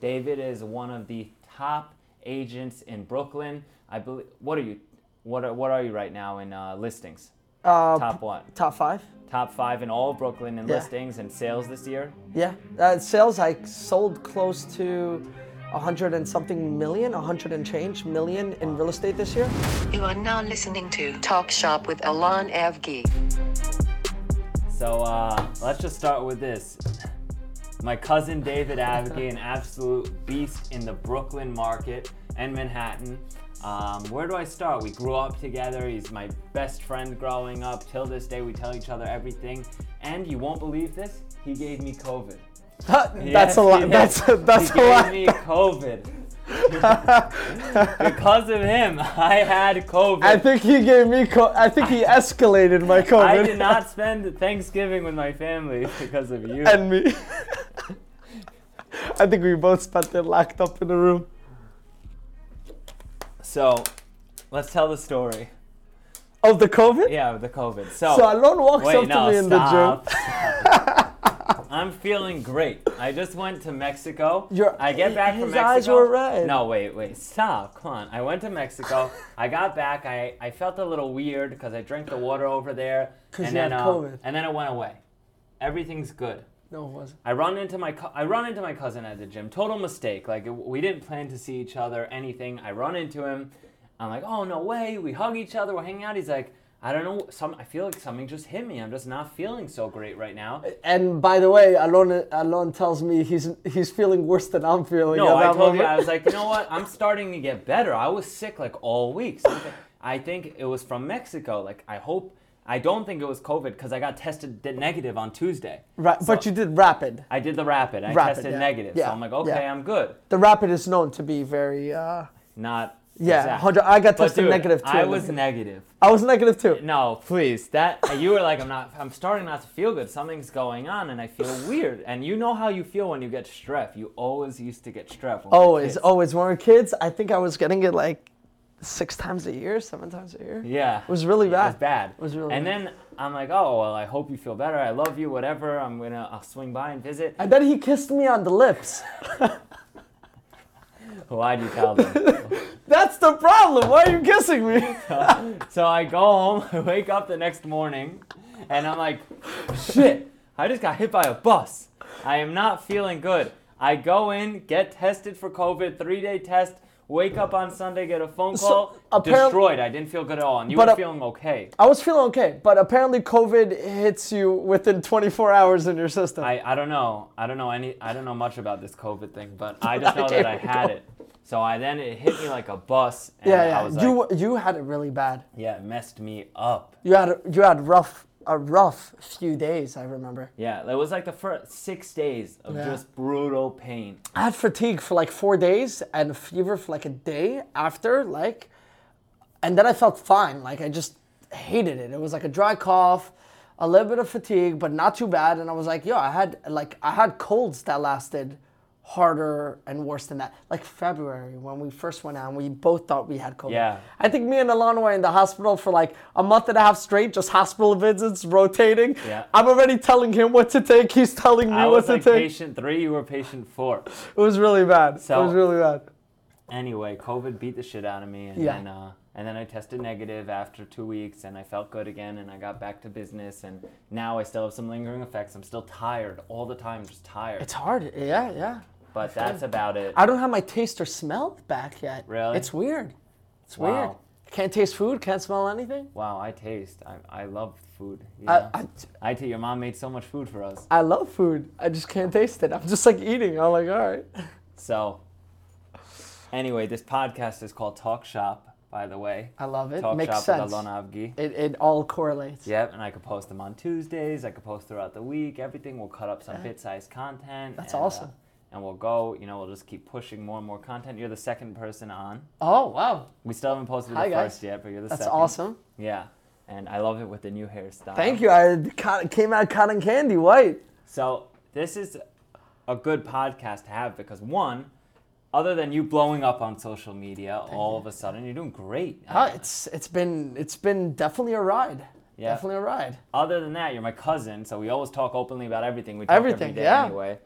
David is one of the top agents in Brooklyn. I believe. What are you? What are, what are you right now in uh, listings? Uh, Top one. top five. Top five in all of Brooklyn in Yeah. listings and sales this year. Yeah, uh, sales I sold close to a hundred and something million, a hundred and change million in real estate this year. You are now listening to Talk Shop with Alon Avgi. So uh, let's just start with this. My cousin David Avgi, an absolute beast in the Brooklyn market and Manhattan. Um, where do I start? We grew up together. He's my best friend growing up. Till this day, we tell each other everything. And you won't believe this, he gave me COVID. that's Yes, a he lot. That's that's he a gave lot. me COVID. because of him, I had COVID. I think he gave me. Co- I think he escalated my COVID. I did not spend Thanksgiving with my family because of you. and me. I think we both spent it locked up in a room. So, let's tell the story. Of the COVID? Yeah, with the COVID. So, So Alon walks wait, up to no, me in the gym. I'm feeling great. I just went to Mexico. Your- I get back from his Mexico. eyes were red. No, wait, wait, stop. Come on. I went to Mexico. I got back. I, I felt a little weird because I drank the water over there. 'Cause and you then had uh, COVID. and then it went away. Everything's good. No, it wasn't. I run into my co- I run into my cousin at the gym. Total mistake. Like we didn't plan to see each other. Anything. I run into him. I'm like, oh no way. We hug each other. We're hanging out. He's like, I don't know. Some I feel like something just hit me. I'm just not feeling so great right now. And by the way, Alon, Alon tells me he's he's feeling worse than I'm feeling. No, at I that told you. I was like, you know what? I'm starting to get better. I was sick like all week. Something- I think it was from Mexico. Like I hope. I don't think it was COVID because I got tested negative on Tuesday. Right, So- but you did rapid. I did the rapid. I Rapid, tested yeah. negative. Yeah, So I'm like, okay, yeah. I'm good. The rapid is known to be very. Uh, Not. yeah, exact. 100. I got But tested dude, negative too. I was negative. I was negative too. No, please. That you were like, I'm not. I'm starting not to feel good. Something's going on, and I feel weird. And you know how you feel when you get strep. You always used to get strep. when we were Always, always. When we were kids, I think I was getting it like six times a year, seven times a year. Yeah. It was really bad. It was bad. It was really and bad. then I'm like, oh well, I hope you feel better. I love you. Whatever. I'm gonna. I'll swing by and visit. And then he kissed me on the lips. Why'd you tell them? That's the problem. Why are you kissing me? so I go home. I wake up the next morning, and I'm like, shit. I just got hit by a bus. I am not feeling good. I go in, get tested for COVID, three day test. Wake up on Sunday, get a phone So, call, apparent- destroyed. I didn't feel good at all, and you were uh, feeling okay. I was feeling okay, but apparently COVID hits you within 24 hours in your system. I, I don't know. I don't know any. I don't know much about this COVID thing, but I just know that I had go. it. So I then it hit me like a bus, and yeah, I yeah. was you like, you had it really bad. yeah, it messed me up. You had a, you had rough a rough few days. I remember. Yeah, it was like the first six days of Yeah. just brutal pain. I had fatigue for like four days and fever for like a day after, like, and then I felt fine. Like I just hated it. It was like a dry cough, a little bit of fatigue, but not too bad. And I was like, yo, I had like I had colds that lasted harder and worse than that. Like February when we first went out, we both thought we had COVID. Yeah. I think me and Alana were in the hospital for like a month and a half straight, just hospital visits, rotating. Yeah. I'm already telling him what to take. He's telling me I what was to like take. patient three, you were patient four. It was really bad. it was really bad. Anyway, COVID beat the shit out of me, and Yeah. then uh, and then I tested negative after two weeks, and I felt good again, and I got back to business, and now I still have some lingering effects. I'm still tired all the time, just tired. It's hard. Yeah, yeah. But that's about it. I don't have my taste or smell back yet. Really? It's weird. It's Wow. weird. Can't taste food. Can't smell anything. Wow, I taste. I, I love food. you I, know? I, I tell your mom made so much food for us. I love food. I just can't taste it. I'm just like eating. I'm like, all right. So, anyway, this podcast is called Talk Shop, by the way. I love it. Talk Makes Shop sense. with Avgi. It, it all correlates. Yep, and I could post them on Tuesdays. I could post throughout the week. Everything. We'll cut up some bit-sized content. That's and, uh, awesome. And we'll go. You know, we'll just keep pushing more and more content. You're the second person on. Oh wow, We still haven't posted Hi, the guys. first yet, but you're the that's second. awesome. Yeah, and I love it with the new hairstyle. Thank you. I came out cotton candy white. So this is a good podcast to have because one, other than you blowing up on social media, all of a sudden you're doing great. Uh, it's it's been it's been definitely a ride. Yeah. Definitely a ride. Other than that, you're my cousin, so we always talk openly about everything. We talk Everything, every day yeah. anyway.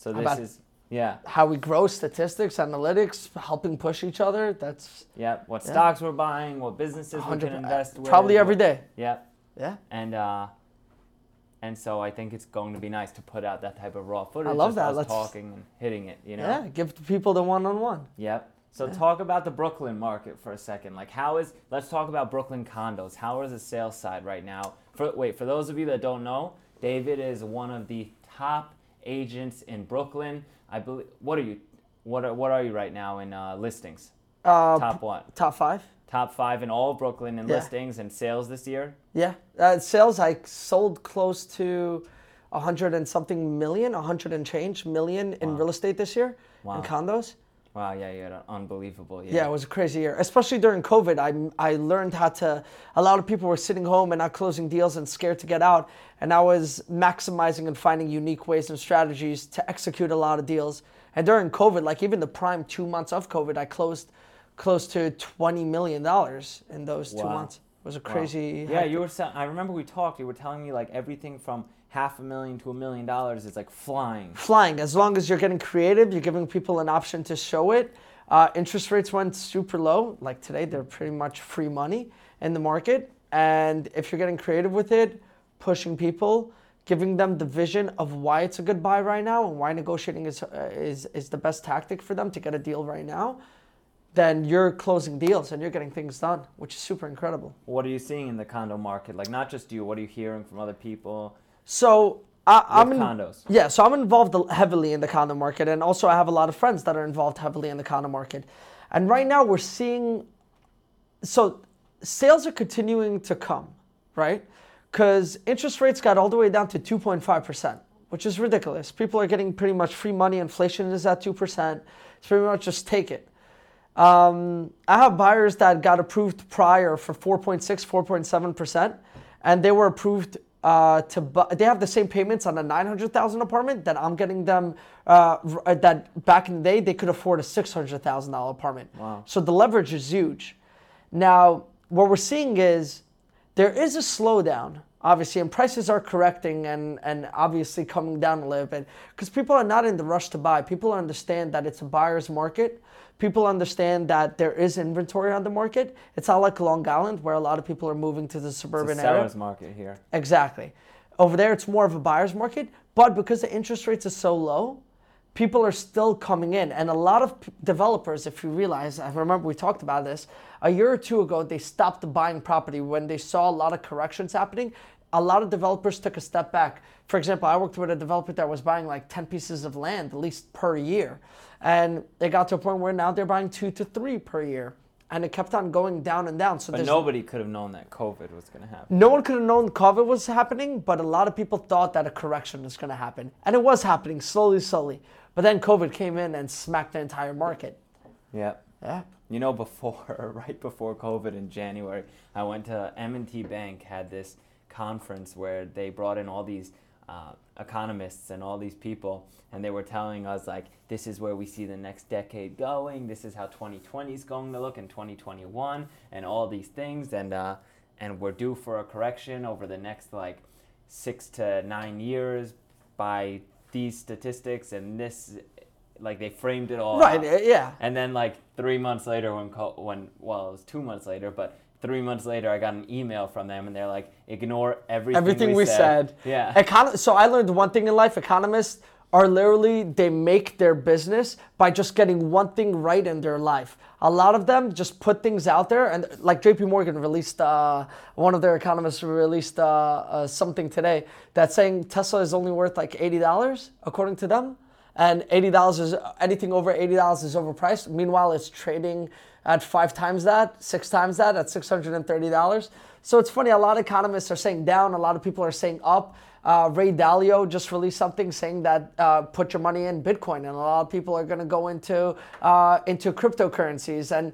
So this about- is Yeah. how we grow statistics, analytics, helping push each other. That's Yep. What stocks we're buying, what businesses we 100 can invest with. probably every day. Yep. Yeah. And uh, and so I think it's going to be nice to put out that type of raw footage. I love just that. Let's- talking and hitting it. You know. Yeah. Give the people the one-on-one. Yep. So talk about the Brooklyn market for a second. Like how is let's talk about Brooklyn condos. How is the sales side right now? For wait, for those of you that don't know, David is one of the top agents in Brooklyn. I believe what are you what are, what are you right now in uh, listings? Uh, Top one. top five. Top 5 in all of Brooklyn in Yeah. listings and sales this year? Yeah, uh, sales I sold close to a hundred and something million, a hundred and change million in real estate this year Wow. in condos. Wow, yeah, yeah, unbelievable. Yeah. Yeah, it was a crazy year, especially during COVID. I I learned how to. A lot of people were sitting home and not closing deals and scared to get out, and I was maximizing and finding unique ways and strategies to execute a lot of deals. And during COVID, like even the prime two months of COVID, I closed close to twenty million dollars in those two months. It was a Wow. crazy. Yeah, you were. I remember we talked. You were telling me like everything from half a million to a million dollars is like flying. flying as long as you're getting creative you're giving people an option to show it uh, interest rates went super low like today they're pretty much free money in the market and if you're getting creative with it pushing people giving them the vision of why it's a good buy right now and why negotiating is, uh, is, is the best tactic for them to get a deal right now then you're closing deals and you're getting things done which is super incredible What are you seeing in the condo market? Like not just you. What are you hearing from other people? So I, I'm in, condos. Yeah, so I'm involved heavily in the condo market, and also I have a lot of friends that are involved heavily in the condo market. And right now we're seeing, so sales are continuing to come, right? Because interest rates got all the way down to 2.5 percent, which is ridiculous. People are getting pretty much free money. Inflation is at two percent. It's pretty much just take it. Um, I have buyers that got approved prior for 4.6, 4.7%, and they were approved uh, to bu- they have the same payments on a 900,000 apartment that I'm getting them uh, r- that back in the day they could afford a $600,000 apartment. Wow. So the leverage is huge. Now, what we're seeing is there is a slowdown, obviously, and prices are correcting and, and obviously coming down a little bit because people are not in the rush to buy. People understand that it's a buyer's market. People understand that there is inventory on the market. It's not like Long Island where a lot of people are moving to the suburban It's a area. seller's market here. Exactly. Over there, it's more of a buyer's market, but because the interest rates are so low, people are still coming in. And a lot of p- developers, if you realize, I remember we talked about this, a year or two ago, they stopped buying property when they saw a lot of corrections happening. A lot of developers took a step back. For example, I worked with a developer that was buying like 10 pieces of land, at least per year. And it got to a point where now they're buying two to three per year. And it kept on going down and down. So But nobody could have known that COVID was going to happen. no one could have known COVID was happening, but a lot of people thought that a correction was going to happen. And it was happening slowly, slowly. But then COVID came in and smacked the entire market. Yep. Yeah. You know, before, right before COVID in January, I went to M&T Bank had this conference where they brought in all these uh, economists and all these people, and they were telling us like, this is where we see the next decade going. This is how 2020 is going to look in 2021, and all these things, and uh, and we're due for a correction over the next like six to nine years by these statistics and this like they framed it all Right. uh, Yeah. And then like three months later, when co- when well, it was two months later, but three months later, I got an email from them, and they're like, ignore everything. Everything we said. Yeah. Econ- so I learned one thing in life economists are literally, they make their business by just getting one thing right in their life. A lot of them just put things out there, and like JP Morgan released, uh, one of their economists released uh, uh, something today that's saying Tesla is only worth like $80, according to them. And $80 is anything over $80 is overpriced. Meanwhile, it's trading at five times that, six times that, at $630. So it's funny, a lot of economists are saying down, a lot of people are saying up. Uh, Ray Dalio just released something saying that uh, put your money in Bitcoin, and a lot of people are going to go into uh, into cryptocurrencies. And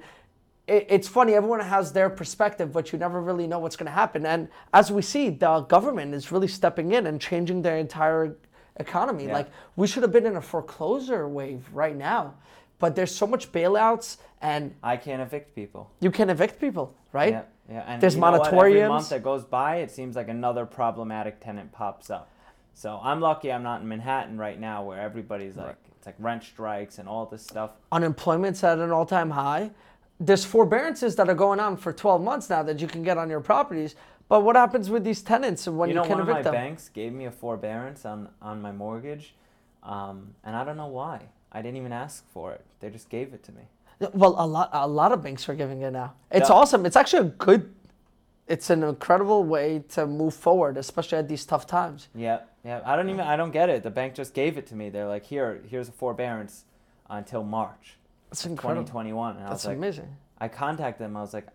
it, it's funny, everyone has their perspective, but you never really know what's going to happen. And as we see, the government is really stepping in and changing their entire economy. Yeah. Like we should have been in a foreclosure wave right now, but there's so much bailouts, and I can't evict people. you can evict people, right? Yeah. Yeah. And There's you know what? Every month that goes by, it seems like another problematic tenant pops up. So I'm lucky I'm not in Manhattan right now, where everybody's like, It's like rent strikes and all this stuff. Unemployment's at an all-time high. There's forbearances that are going on for 12 months now that you can get on your properties. But what happens with these tenants when You you, know, can one of my evict them? banks gave me a forbearance on on my mortgage, um, and I don't know why. I didn't even ask for it. They just gave it to me. Well, a lot, a lot of banks are giving it now. It's Yeah. awesome. It's actually a good. It's an incredible way to move forward, especially at these tough times. Yeah, yeah. I don't even. I don't get it. The bank just gave it to me. They're like, here, here's a forbearance until March It's incredible. 2021. And I That's like, amazing. I contacted them. I was like,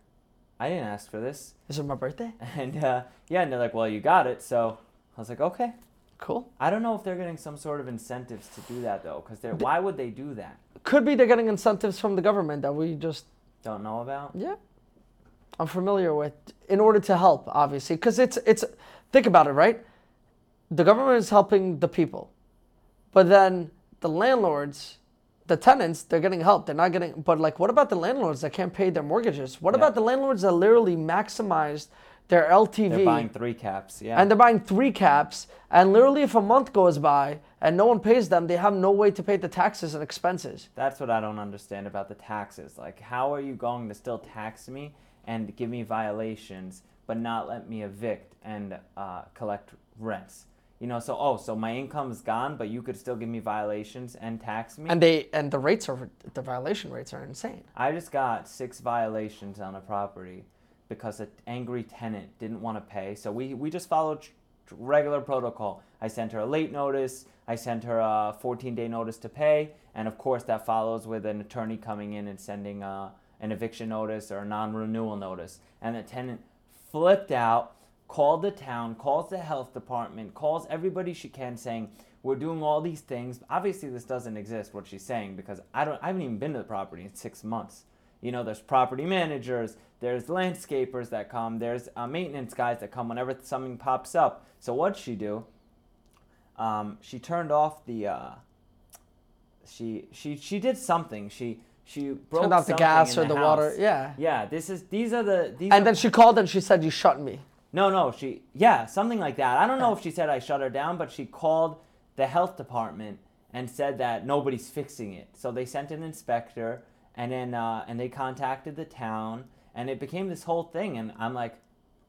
I didn't ask for this. Is it my birthday? And uh, yeah, and they're like, well, you got it. So I was like, okay. Cool. I don't know if they're getting some sort of incentives to do that though, because they're. Why would they do that? Could be they're getting incentives from the government that we just Don't know about. Yeah, I'm familiar with. In order to help, obviously, because it's it's. Think about it, right? The government is helping the people, but then the landlords, the tenants, they're getting help. They're not getting. But like, what about the landlords that can't pay their mortgages? What Yeah. about the landlords that literally maximized their LTV? They're buying three caps. Yeah. and they're buying three caps, and literally, if a month goes by and no one pays them, they have no way to pay the taxes and expenses. That's what I don't understand about the taxes. Like, how are you going to still tax me and give me violations, but not let me evict and uh, collect rents? You know, so oh, so my income's gone, but you could still give me violations and tax me. And they and the rates are the violation rates are insane. I just got six violations on a property because an angry tenant didn't want to pay. So we, we just followed regular protocol. I sent her a late notice. I sent her a 14 day notice to pay. And of course, that follows with an attorney coming in and sending uh, an eviction notice or a non renewal notice. And the tenant flipped out, called the town, calls the health department, calls everybody she can saying, we're doing all these things. Obviously, this doesn't exist, what she's saying, because I, don't, I haven't even been to the property in six months. You know, there's property managers, there's landscapers that come, there's uh, maintenance guys that come whenever something pops up. So what'd she do? Um, she turned off the. Uh, she she she did something. She she broke Turned off the gas or the water, yeah. Yeah. This is these are the these. And are, then she called and she said, "You shut me." no no she yeah something like that. I don't know if she said I shut her down, but she called the health department and said that nobody's fixing it. So they sent an inspector and then uh, and they contacted the town and it became this whole thing. And I'm like,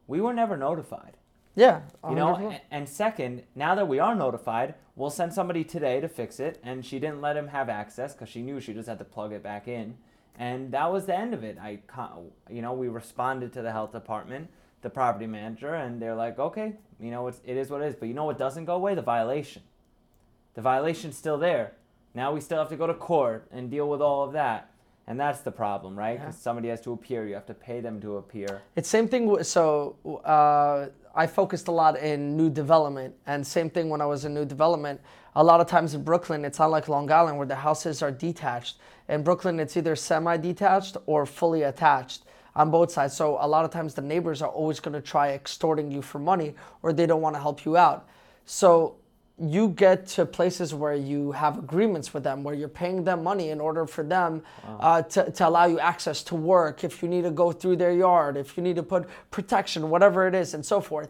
we were never notified. Yeah, You know, 100%. and second, now that we are notified, we'll send somebody today to fix it. And she didn't let him have access because she knew she just had to plug it back in. And that was the end of it. I, you know, we responded to the health department, the property manager, and they're like, okay, you know, it's, it is what it is. But you know what doesn't go away? The violation. The violation's still there. Now we still have to go to court and deal with all of that. And that's the problem, right? Because somebody has to appear. You have to pay them to appear. It's same thing. So uh, I focused a lot in new development, and same thing when I was in new development. A lot of times in Brooklyn, it's not like Long Island where the houses are detached. In Brooklyn, it's either semi-detached or fully attached on both sides. So a lot of times the neighbors are always going to try extorting you for money, or they don't want to help you out. So you get to places where you have agreements with them where you're paying them money in order for them uh, to, to allow you access to work if you need to go through their yard if you need to put protection whatever it is and so forth.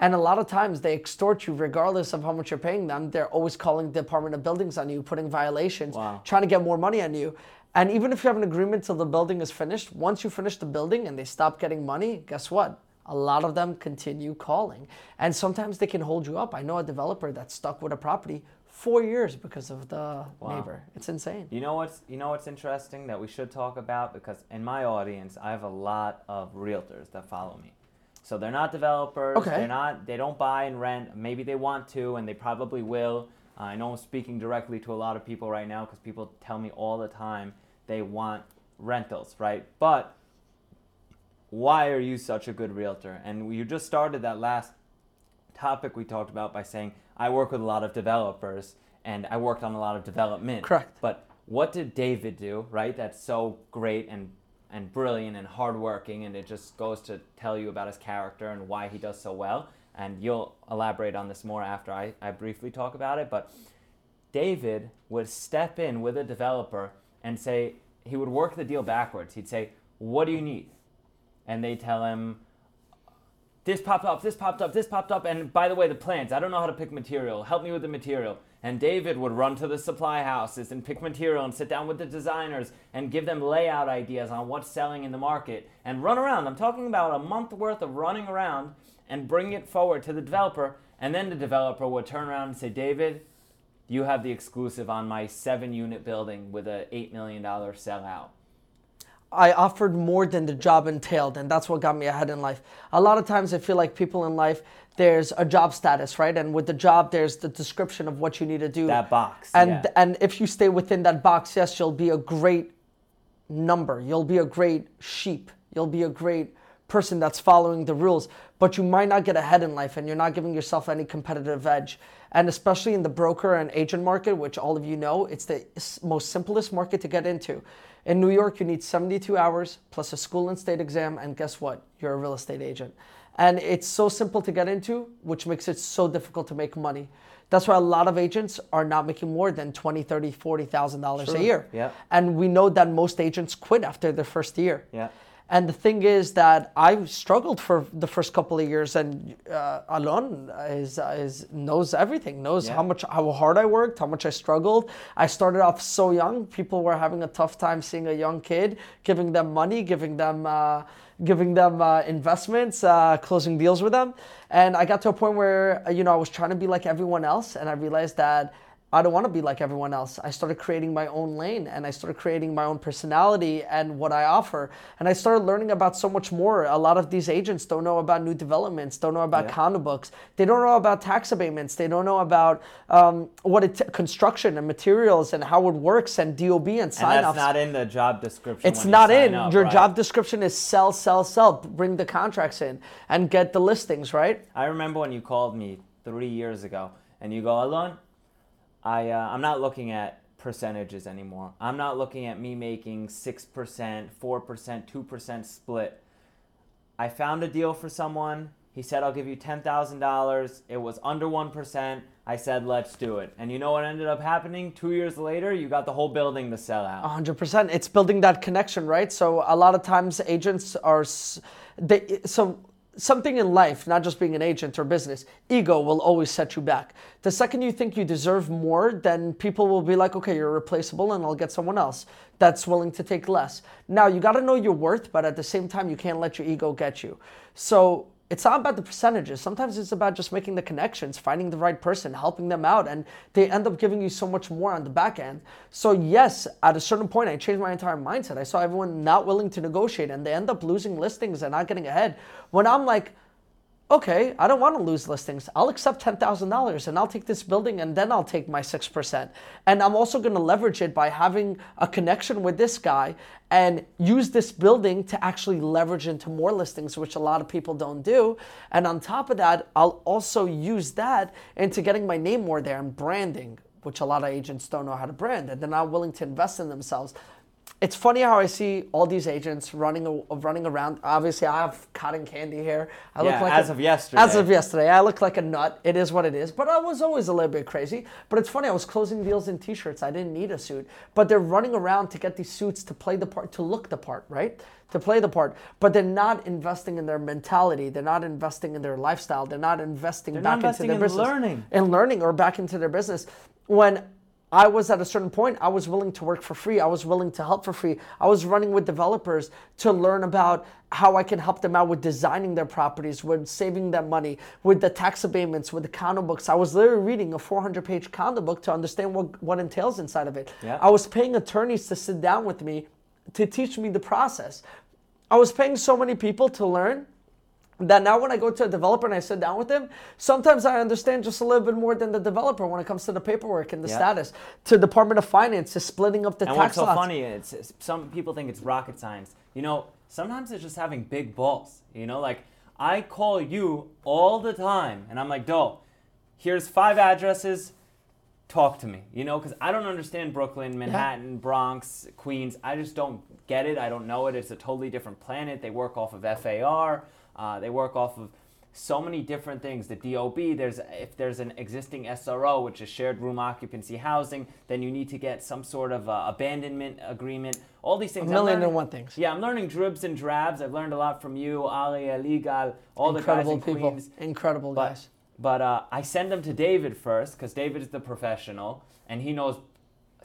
And a lot of times they extort you regardless of how much you're paying them. They're always calling the department of buildings on you putting violations Wow. trying to get more money on you. And even if you have an agreement till the building is finished once you finish the building and they stop getting money guess what a lot of them continue calling and sometimes they can hold you up i know a developer that's stuck with a property four years because of the neighbor it's insane You know what's you know what's interesting that we should talk about because in my audience I have a lot of realtors that follow me. So they're not developers. Okay. They're not. They don't buy and rent. Maybe they want to, and they probably will. Uh, I know I'm speaking directly to a lot of people right now because people tell me all the time they want rentals, right? But why are you such a good realtor? And you just started that last topic we talked about by saying I work with a lot of developers and I worked on a lot of development. Correct. But what did David do, right? That's so great and and brilliant and hardworking, and it just goes to tell you about his character and why he does so well. And you'll elaborate on this more after I, I briefly talk about it. But David would step in with a developer and say, he would work the deal backwards. He'd say, What do you need? And they tell him, this popped up, this popped up, this popped up, and by the way, the plans. I don't know how to pick material. Help me with the material. And David would run to the supply houses and pick material and sit down with the designers and give them layout ideas on what's selling in the market and run around. I'm talking about a month worth of running around and bring it forward to the developer. And then the developer would turn around and say, David, you have the exclusive on my seven unit building with a $8 million sellout. I offered more than the job entailed, and that's what got me ahead in life. A lot of times, I feel like people in life, there's a job status, right? And with the job, there's the description of what you need to do. That box, And yeah. and if you stay within that box, yes, you'll be a great number. You'll be a great sheep. You'll be a great person that's following the rules. But you might not get ahead in life, and you're not giving yourself any competitive edge. And especially in the broker and agent market, which all of you know, it's the most simplest market to get into. In New York, you need 72 hours plus a school and state exam, and guess what? You're a real estate agent. And it's so simple to get into, which makes it so difficult to make money. That's why a lot of agents are not making more than 20, 30, 40,000 dollars a year. Yeah. And we know that most agents quit after their first year. Yeah. And the thing is that I struggled for the first couple of years, and uh, Alon is, is knows everything, knows Yeah. how much how hard I worked, how much I struggled. I started off so young; people were having a tough time seeing a young kid, giving them money, giving them uh, giving them uh, investments, uh, closing deals with them. And I got to a point where you know I was trying to be like everyone else, and I realized that I don't want to be like everyone else. I started creating my own lane and I started creating my own personality and what I offer. And I started learning about so much more. A lot of these agents don't know about new developments, don't know about Yeah. condo books, they don't know about tax abatements, they don't know about um, what it construction and materials and how it works and DOB and And sign that's not in the job description. It's you not in. up, Your right? job description is sell, sell, sell. Bring the contracts in and get the listings, right? I remember when you called me three years ago, and you go, Alon, I uh, I'm not looking at percentages anymore. I'm not looking at me making six percent, four percent, two percent split. I found a deal for someone. He said, I'll give you $10,000. It was under 1%. I said, let's do it. And you know what ended up happening? Two years later, you got the whole building to sell out. hundred percent. It's building that connection, right? So a lot of times agents are, they so something in life, not just being an agent or business, ego will always set you back. The second you think you deserve more, then people will be like, okay, you're replaceable, and I'll get someone else that's willing to take less. Now you got to know your worth, but at the same time, you can't let your ego get you. So it's not about the percentages. Sometimes it's about just making the connections, finding the right person, helping them out, and they end up giving you so much more on the back end. So yes, at a certain point, I changed my entire mindset. I saw everyone not willing to negotiate, and they end up losing listings and not getting ahead. When I'm like, okay, I don't want to lose listings. I'll accept $10,000 and I'll take this building and then I'll take my 6%. And I'm also going to leverage it by having a connection with this guy and use this building to actually leverage into more listings, which a lot of people don't do. And on top of that, I'll also use that into getting my name more there and branding, which a lot of agents don't know how to brand and they're not willing to invest in themselves it's funny how I see all these agents running running around. Obviously, I have cotton candy hair. I Yeah, as of yesterday. As of yesterday, I look like a nut. It is what it is. But I was always a little bit crazy. But it's funny. I was closing deals in t-shirts. I didn't need a suit. But they're running around to get these suits to play the part, to look the part, right? To play the part. But they're not investing in their mentality. They're not investing in their lifestyle. They're not investing They're back not investing into their in business. learning. In learning or back into their business. When I was at a certain point, I was willing to work for free. I was willing to help for free. I was running with developers to learn about how I can help them out with designing their properties, with saving them money, with the tax abatements, with the condo books. I was literally reading a 400 page condo book to understand what, what entails inside of it. Yeah. I was paying attorneys to sit down with me to teach me the process. I was paying so many people to learn that now when I go to a developer and I sit down with them, sometimes I understand just a little bit more than the developer when it comes to the paperwork and the Yeah. status, to Department of Finance, to splitting up the And tax what's so lots. funny is is some people think it's rocket science. You know, sometimes it's just having big balls. You know, like I call you all the time, and I'm like, "Doe, here's five addresses. Talk to me." You know, because I don't understand Brooklyn, Manhattan, Bronx, Queens. I just don't get it. I don't know it. It's a totally different planet. They work off of FAR. Uh, they work off of so many different things. The DOB, there's if there's an existing SRO, which is shared room occupancy housing, then you need to get some sort of uh, abandonment agreement. All these things. A million I'm and one things. Yeah, I'm learning dribs and drabs. I've learned a lot from you, Ali, Aligal, all Incredible the guys in people. Queens. Incredible But, guys. but uh, I send them to David first because David is the professional and he knows.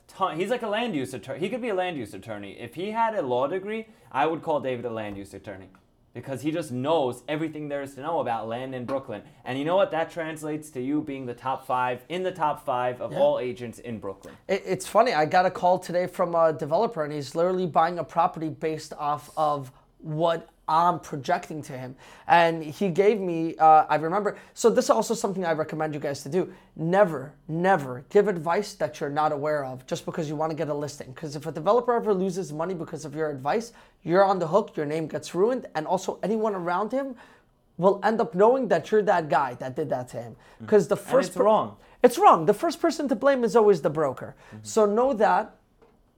ton. He's like a land use attorney. He could be a land use attorney. If he had a law degree, I would call David a land use attorney because he just knows everything there is to know about land in Brooklyn. And you know what? That translates to you being the top five in the top five of Yeah. all agents in Brooklyn. It, it's funny. I got a call today from a developer, and he's literally buying a property based off of what I'm projecting to him. And he gave me, uh, I remember, so this is also something I recommend you guys to do. Never, never give advice that you're not aware of just because you want to get a listing. Because if a developer ever loses money because of your advice, you're on the hook, your name gets ruined, and also anyone around him will end up knowing that you're that guy that did that to him. Because the first it's wrong. It's wrong. The first person to blame is always the broker. So know that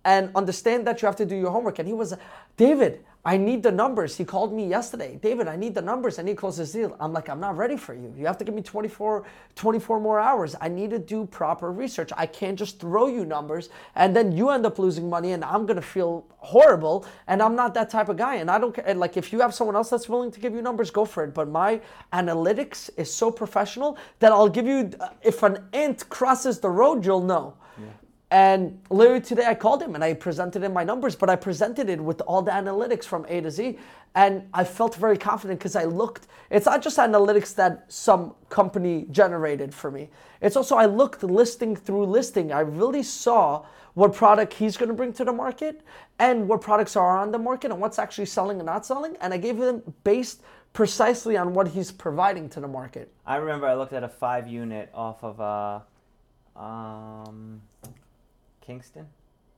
and understand that you have to do your homework. And he was, David, I need the numbers. He called me yesterday. David, I need the numbers. I need to close this deal. I'm like, I'm not ready for you. You have to give me 24, 24 more hours. I need to do proper research. I can't just throw you numbers and then you end up losing money and I'm going to feel horrible. And I'm not that type of guy. And I don't care. Like, if you have someone else that's willing to give you numbers, go for it. But my analytics is so professional that I'll give you, uh, if an ant crosses the road, you'll know. And literally today I called him and I presented him my numbers, but I presented it with all the analytics from A to Z. And I felt very confident because I looked, it's not just analytics that some company generated for me. It's also, I looked listing through listing. I really saw what product he's going to bring to the market and what products are on the market and what's actually selling and not selling. And I gave him based precisely on what he's providing to the market. I remember I looked at a five unit off of a. um, Kingston,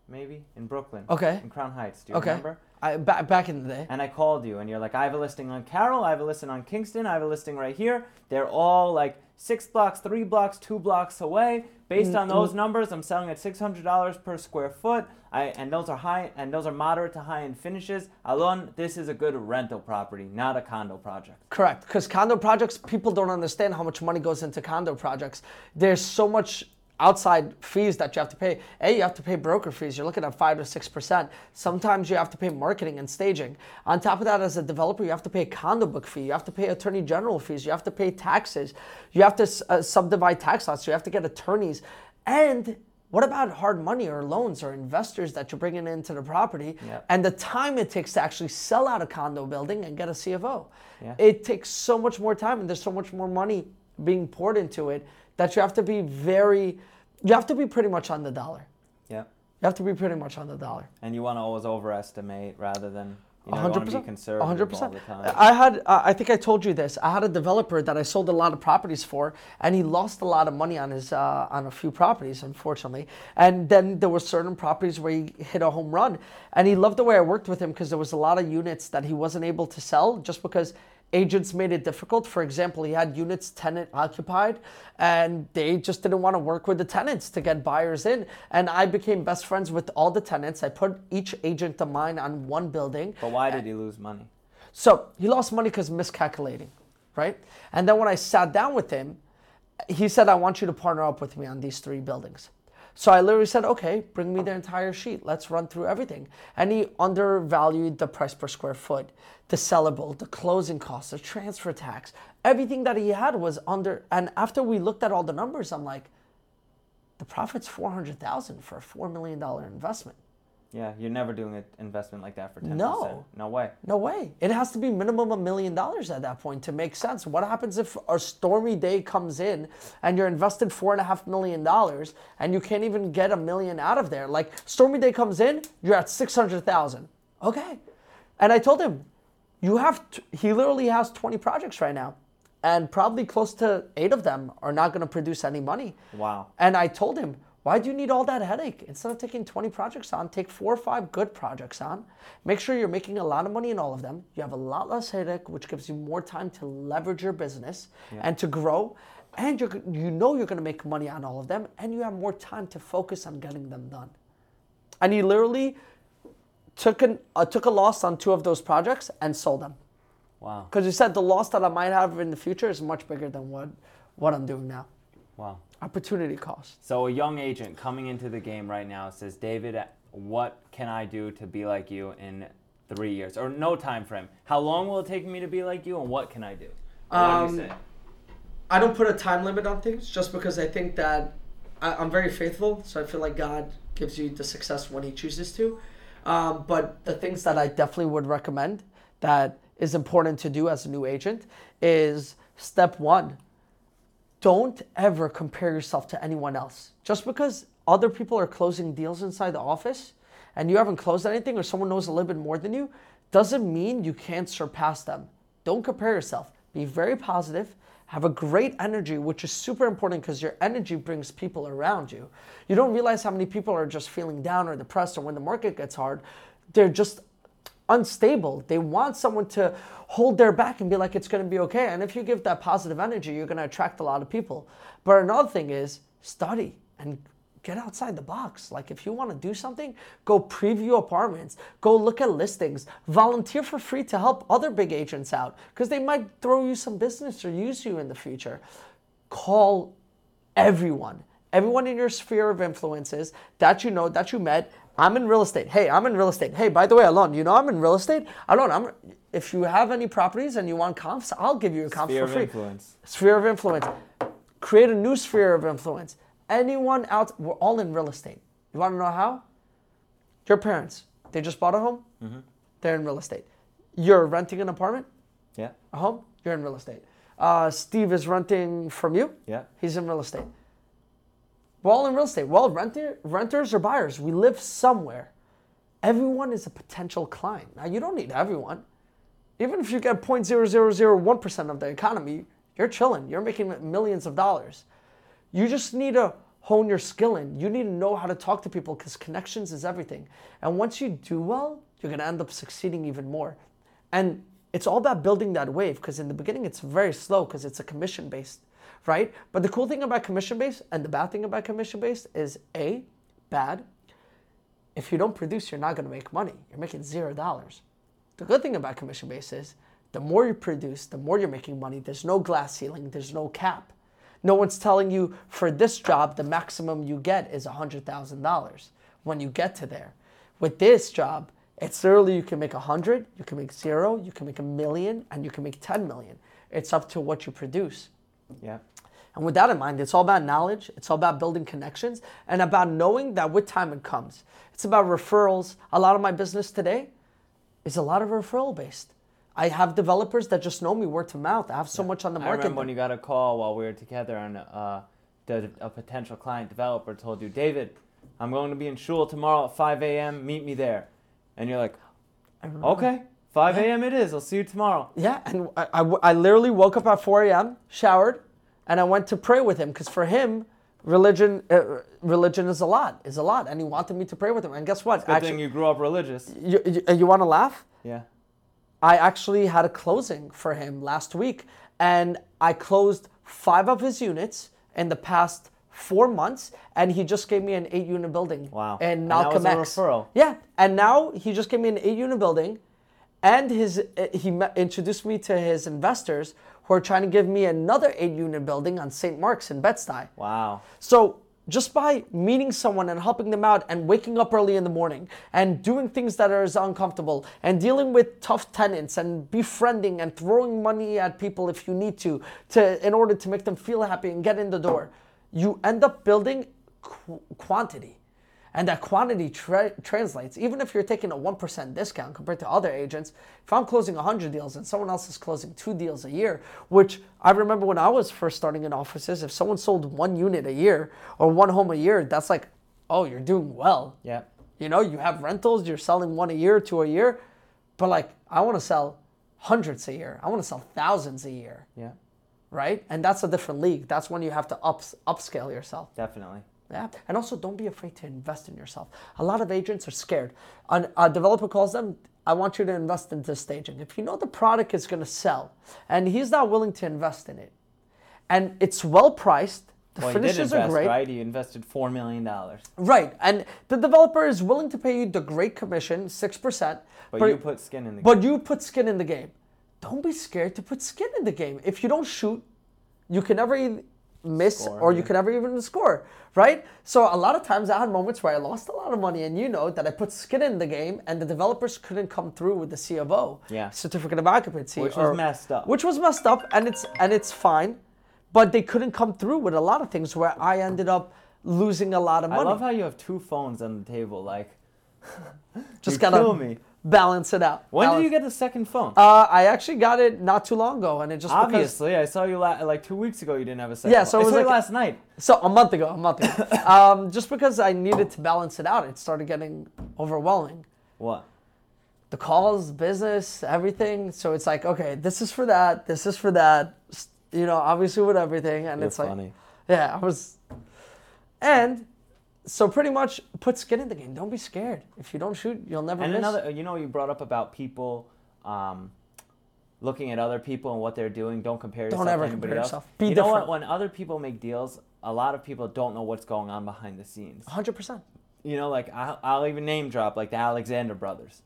maybe in Brooklyn. Okay. In Crown Heights. Do you Okay. remember? I, ba- back in the day. And I called you, and you're like, I have a listing on Carroll, I have a listing on Kingston, I have a listing right here. They're all like six blocks, three blocks, two blocks away. Based mm, on those mm. numbers, I'm selling at six hundred dollars per square foot. I and those are high and those are moderate to high end finishes. Alon, this is a good rental property, not a condo project. Correct, because condo projects, people don't understand how much money goes into condo projects. There's so much outside fees that you have to pay. A, you have to pay broker fees. You're looking at five to six percent. Sometimes you have to pay marketing and staging. On top of that, as a developer, you have to pay a condo book fee. You have to pay attorney general fees. You have to pay taxes. You have to uh, subdivide tax lots. You have to get attorneys. And what about hard money or loans or investors that you're bringing into the property Yep. and the time it takes to actually sell out a condo building and get a C of O? Yeah. It takes so much more time and there's so much more money being poured into it that you have to be very, you have to be pretty much on the dollar. Yeah. You have to be pretty much on the dollar. And you want to always overestimate rather than you know, you want to be conservative hundred all percent. the time. I had, uh, I think I told you this. I had a developer that I sold a lot of properties for, and he lost a lot of money on his uh, on a few properties, unfortunately. And then there were certain properties where he hit a home run, and he loved the way I worked with him because there was a lot of units that he wasn't able to sell just because agents made it difficult. For example, he had units tenant occupied and they just didn't want to work with the tenants to get buyers in. And I became best friends with all the tenants. I put each agent of mine on one building. But why did he lose money? So he lost money because miscalculating, right? And then when I sat down with him, he said, I want you to partner up with me on these three buildings. So I literally said, okay, bring me the entire sheet. Let's run through everything. And he undervalued the price per square foot, the sellable, the closing costs, the transfer tax. Everything that he had was under. And after we looked at all the numbers, I'm like, the profit's 400,000 for a $4 million investment. Yeah, you're never doing an investment like that for 10%. No. No way. No way. It has to be minimum a million dollars at that point to make sense. What happens if a stormy day comes in and you're invested four and a half million dollars and you can't even get a million out of there? Like stormy day comes in, you're at six hundred thousand. Okay, and I told him, you have. T- he literally has twenty projects right now, and probably close to eight of them are not going to produce any money. Wow. And I told him, why do you need all that headache? Instead of taking 20 projects on, take four or five good projects on. Make sure you're making a lot of money in all of them. You have a lot less headache, which gives you more time to leverage your business and to grow. And you're, you know you're going to make money on all of them, and you have more time to focus on getting them done. And he literally took, an, uh, took a loss on two of those projects and sold them. Wow. Because you said the loss that I might have in the future is much bigger than what what I'm doing now. Wow. Opportunity cost. So a young agent coming into the game right now says, David, what can I do to be like you in three years or no time frame? How long will it take me to be like you, and what can I do? What do Um, you say? I don't put a time limit on things just because I think that I, I'm very faithful. So I feel like God gives you the success when He chooses to. Um, but the things that I definitely would recommend that is important to do as a new agent is step one don't ever compare yourself to anyone else. Just because other people are closing deals inside the office and you haven't closed anything or someone knows a little bit more than you doesn't mean you can't surpass them. Don't compare yourself. Be very positive. Have a great energy, which is super important because your energy brings people around you. You don't realize how many people are just feeling down or depressed or when the market gets hard, they're just unstable. They want someone to hold their back and be like, it's going to be okay. And if you give that positive energy, you're going to attract a lot of people. But another thing is study and get outside the box. Like if you want to do something, go preview apartments, go look at listings, volunteer for free to help other big agents out because they might throw you some business or use you in the future. Call everyone, everyone in your sphere of influences that you know, that you met. I'm in real estate. Hey, I'm in real estate. Hey, by the way, Alon, you know I'm in real estate. Alon, I'm. If you have any properties and you want comps, I'll give you a comp Sphere for of free. influence. Sphere of influence. Create a new sphere of influence. Anyone out, we're all in real estate. You want to know how? Your parents, they just bought a home. They're in real estate. You're renting an apartment, Yeah. a home. You're in real estate. Uh, Steve is renting from you. Yeah. He's in real estate. We're all in real estate. Well, renter, renters or buyers, we live somewhere. Everyone is a potential client. Now, you don't need everyone. Even if you get 0.0001% of the economy, you're chilling. You're making millions of dollars. You just need to hone your skill in. You need to know how to talk to people because connections is everything. And once you do well, you're going to end up succeeding even more. And it's all about building that wave because in the beginning it's very slow because it's a commission based, right? But the cool thing about commission based and the bad thing about commission based is A, bad. If you don't produce, you're not going to make money. You're making zero dollars. The good thing about commission based is the more you produce, the more you're making money. There's no glass ceiling, there's no cap. No one's telling you for this job, the maximum you get is $100,000 when you get to there. With this job, it's literally you can make 100, you can make zero, you can make a million, and you can make 10 million. It's up to what you produce. Yeah. And with that in mind, it's all about knowledge, it's all about building connections, and about knowing that with time it comes. It's about referrals. A lot of my business today is a lot of referral based. I have developers that just know me word to mouth. I have so much on the I market. remember when you got a call while we were together, and uh, the, a potential client developer told you, David, I'm going to be in Shul tomorrow at 5 a.m. Meet me there. And you're like, okay, 5 a.m. it is. I'll see you tomorrow. Yeah, and I, I, I literally woke up at 4 a.m., showered, and I went to pray with him because for him, religion uh, religion is a lot, is a lot, and he wanted me to pray with him. And guess what? Good thing you grew up religious. you, you, you want to laugh? Yeah. I actually had a closing for him last week, and I closed five of his units in the past four months, and he just gave me an eight-unit building. Wow. In And that Malcolm was a X. referral. Yeah, and now he just gave me an eight-unit building, and his he introduced me to his investors who are trying to give me another eight-unit building on St. Mark's in Bed-Stuy. Wow. So just by meeting someone and helping them out and waking up early in the morning and doing things that are uncomfortable and dealing with tough tenants and befriending and throwing money at people if you need to, to in order to make them feel happy and get in the door, you end up building qu- quantity. And that quantity tra- translates. Even if you're taking a 1% discount compared to other agents, if I'm closing 100 deals and someone else is closing two deals a year, which I remember when I was first starting in offices, if someone sold one unit a year or one home a year, that's like, oh, you're doing well. Yeah. You know, you have rentals, you're selling one a year, two a year. But like, I want to sell hundreds a year, I want to sell thousands a year, Yeah. right? And that's a different league. That's when you have to ups- upscale yourself. Definitely. Yeah, and also don't be afraid to invest in yourself. A lot of agents are scared. An, a developer calls them, I want you to invest into staging. If you know the product is going to sell and he's not willing to invest in it, and it's well priced, the Well, you did finishes invest, are great. right? You invested $4 million. Right, and the developer is willing to pay you the great commission, 6%. But, you put skin in the game. But you put skin in the game. don't be scared to put skin in the game. If you don't shoot, you can never miss Score, or you yeah. can never even score, right? So a lot of times I had moments where I lost a lot of money, and you know that I put skin in the game, and the developers couldn't come through with the C of O, Yeah. certificate of occupancy, Which was messed up. which was messed up, and it's and it's fine, but they couldn't come through with a lot of things where I ended up losing a lot of money. I love how you have two phones on the table. Like, Just you gotta kill me. Balance it out. When Balance- did you get the second phone? Uh, I actually got it not too long ago, and it just because Obviously, I saw you la- like two weeks ago. You didn't have a second. Yeah, phone. so it was like- last night. So a month ago, a month ago, um, just because I needed to balance it out, it started getting overwhelming. What? The calls, business, everything. So it's like, okay, this is for that, this is for that. You know, obviously with everything, and You're it's like, funny. yeah, I was, and so pretty much put skin in the game. Don't be scared. If you don't shoot, you'll never And miss. another, you know, you brought up about people um, looking at other people and what they're doing. Don't compare yourself ever to anybody compare else. yourself. Be you know different. what? When other people make deals, a lot of people don't know what's going on behind the scenes. Hundred percent. You know, like I'll, I'll even name drop like the Alexander brothers.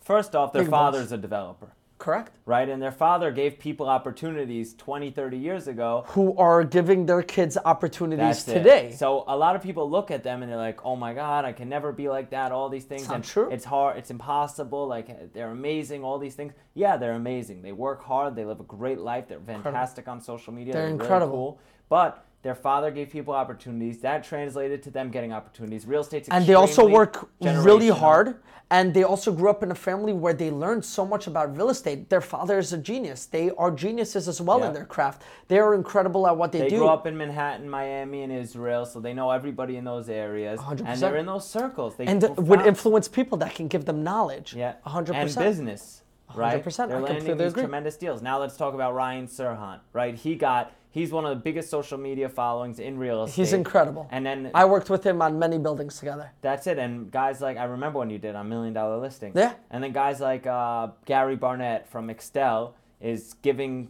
First off, their Big boss. father's a developer, Correct. right? And their father gave people opportunities 20, 30 years ago. Who are giving their kids opportunities That's it. today? So a lot of people look at them and they're like, "Oh my God, I can never be like that." All these things, It's and true. it's hard, it's impossible. Like they're amazing. All these things, yeah, they're amazing. They work hard. They live a great life. They're fantastic on social media. They're really incredible. cool. But their father gave people opportunities. That translated to them getting opportunities. Real estate's and they also work really hard and they also grew up in a family where they learned so much about real estate their father is a genius they are geniuses as well Yeah. in their craft they are incredible at what they, They do grew up in Manhattan, Miami, and Israel, so they know everybody in those areas, 100%. and they're in those circles. They and were would influence people that can give them knowledge Yeah, 100% And business, right? 100%, They're I landing these agree. tremendous deals. Now let's talk about Ryan Serhant, right? He got he's one of the biggest social media followings in real estate. he's incredible And then i worked with him on many buildings together that's it. And guys like I remember when you did on Million Dollar Listing. Yeah. And then guys like uh, Gary Barnett from Extell is giving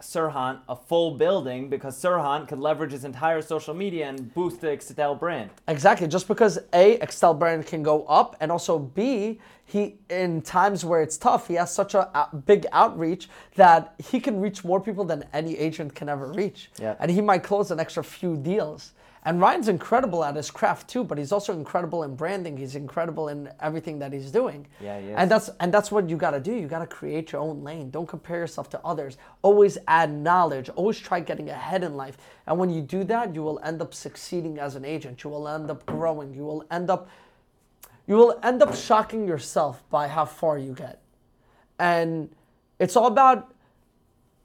Serhant a full building because Serhant could leverage his entire social media and boost the Extell brand. Exactly. Just because A, Extell brand can go up, and also B, he in times where it's tough, he has such a big outreach that he can reach more people than any agent can ever reach. Yeah. And he might close an extra few deals. And Ryan's incredible at his craft too, but he's also incredible in branding. He's incredible in everything that he's doing. Yeah, is. And that's and that's what you got to do. You got to create your own lane. Don't compare yourself to others. Always add knowledge. Always try getting ahead in life. And when you do that, you will end up succeeding as an agent. You will end up growing. You will end up you will end up shocking yourself by how far you get. And it's all about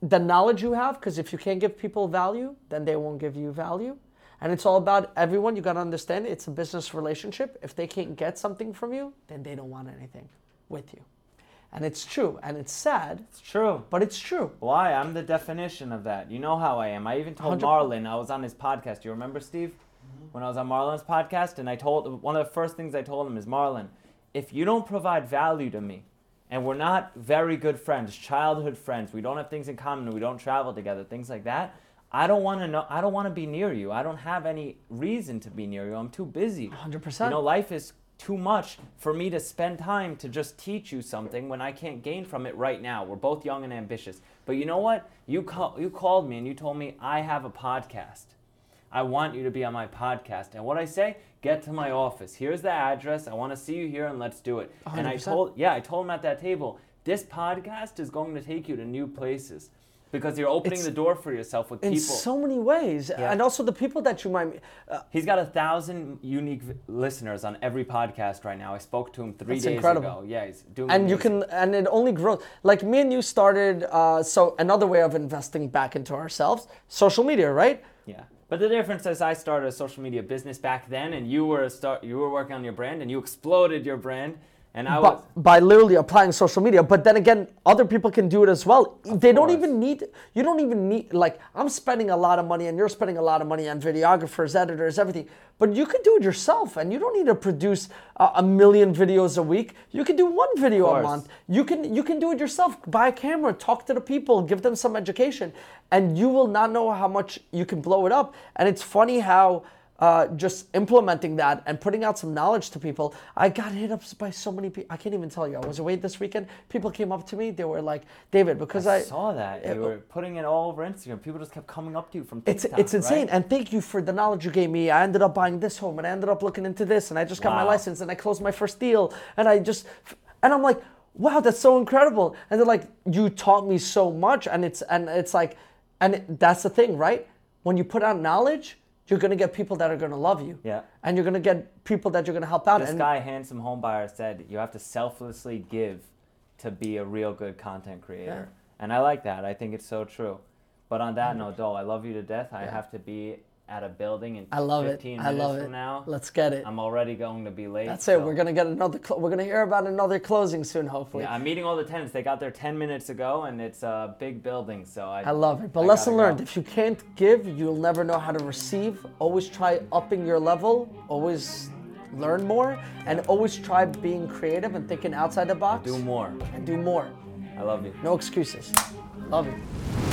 the knowledge you have because if you can't give people value, then they won't give you value. And it's all about everyone. You got to understand it's a business relationship. If they can't get something from you, then they don't want anything with you. And it's true. And it's sad, It's true. but it's true. Why? I'm the definition of that. You know how I am. I even told 100 Marlon, I was on his podcast. You remember, Steve? Mm-hmm. When I was on Marlon's podcast, and I told one of the first things I told him is Marlon, if you don't provide value to me, and we're not very good friends, childhood friends, we don't have things in common, we don't travel together, things like that. I don't want to know. I don't want to be near you. I don't have any reason to be near you. I'm too busy. 100%. You know, life is too much for me to spend time to just teach you something when I can't gain from it right now. We're both young and ambitious. But you know what? You call, you called me and you told me I have a podcast. I want you to be on my podcast. And what I say, get to my office. Here's the address. I want to see you here and let's do it. 100%. And I told yeah, I told him at that table, this podcast is going to take you to new places because you're opening It's- the door for yourself with In people. so many ways. Yeah. And also the people that you might. Uh, He's got a thousand unique v- listeners on every podcast right now. I spoke to him three days incredible. ago. Yeah, he's doing. and you can and it only grows like me and you started uh, so another way of investing back into ourselves social media right Yeah, but the difference is I started a social media business back then, and you were a start. You were working on your brand, and you exploded your brand, and I was. by, by literally applying social media but then again other people can do it as well. They don't even need you don't even need like i'm spending a lot of money and you're spending a lot of money on videographers editors everything. But you can do it yourself and you don't need to produce uh, a million videos a week. You can do one video a month. You can you can do it yourself. Buy a camera talk to the people give them some education and you will not know how much you can blow it up. And it's funny how uh, just implementing that and putting out some knowledge to people. I got hit up by so many people. I can't even tell you. I was away this weekend. People came up to me. They were like, David, because I, I saw that you were putting it all over Instagram. People just kept coming up to you from it's TikTok. it's insane. right? And thank you for the knowledge you gave me. I ended up buying this home and I ended up looking into this and I just got my license and I closed my first deal and I just and I'm like, wow, that's so incredible. And they're like, you taught me so much and it's and it's like and it- that's the thing, right? When you put out knowledge, you're gonna get people that are gonna love you. Yeah. And you're gonna get people that you're gonna help out. This and guy, handsome homebuyer, said you have to selflessly give to be a real good content creator, and I like that. I think it's so true. But on that mm. note, Dole, I love you to death. I have to be at a building in I love it. 15 I minutes love from it. now. Let's get it. I'm already going to be late. That's it. so- We're gonna get another. Cl- we're gonna hear about another closing soon, hopefully. Yeah, I'm meeting all the tenants. They got there 10 minutes ago, and it's a big building, so I. I love it. But I lesson gotta learned go. if you can't give, you'll never know how to receive. Always try upping your level, always learn more, and always try being creative and thinking outside the box Do more. and do more. I love you. No excuses. Love you.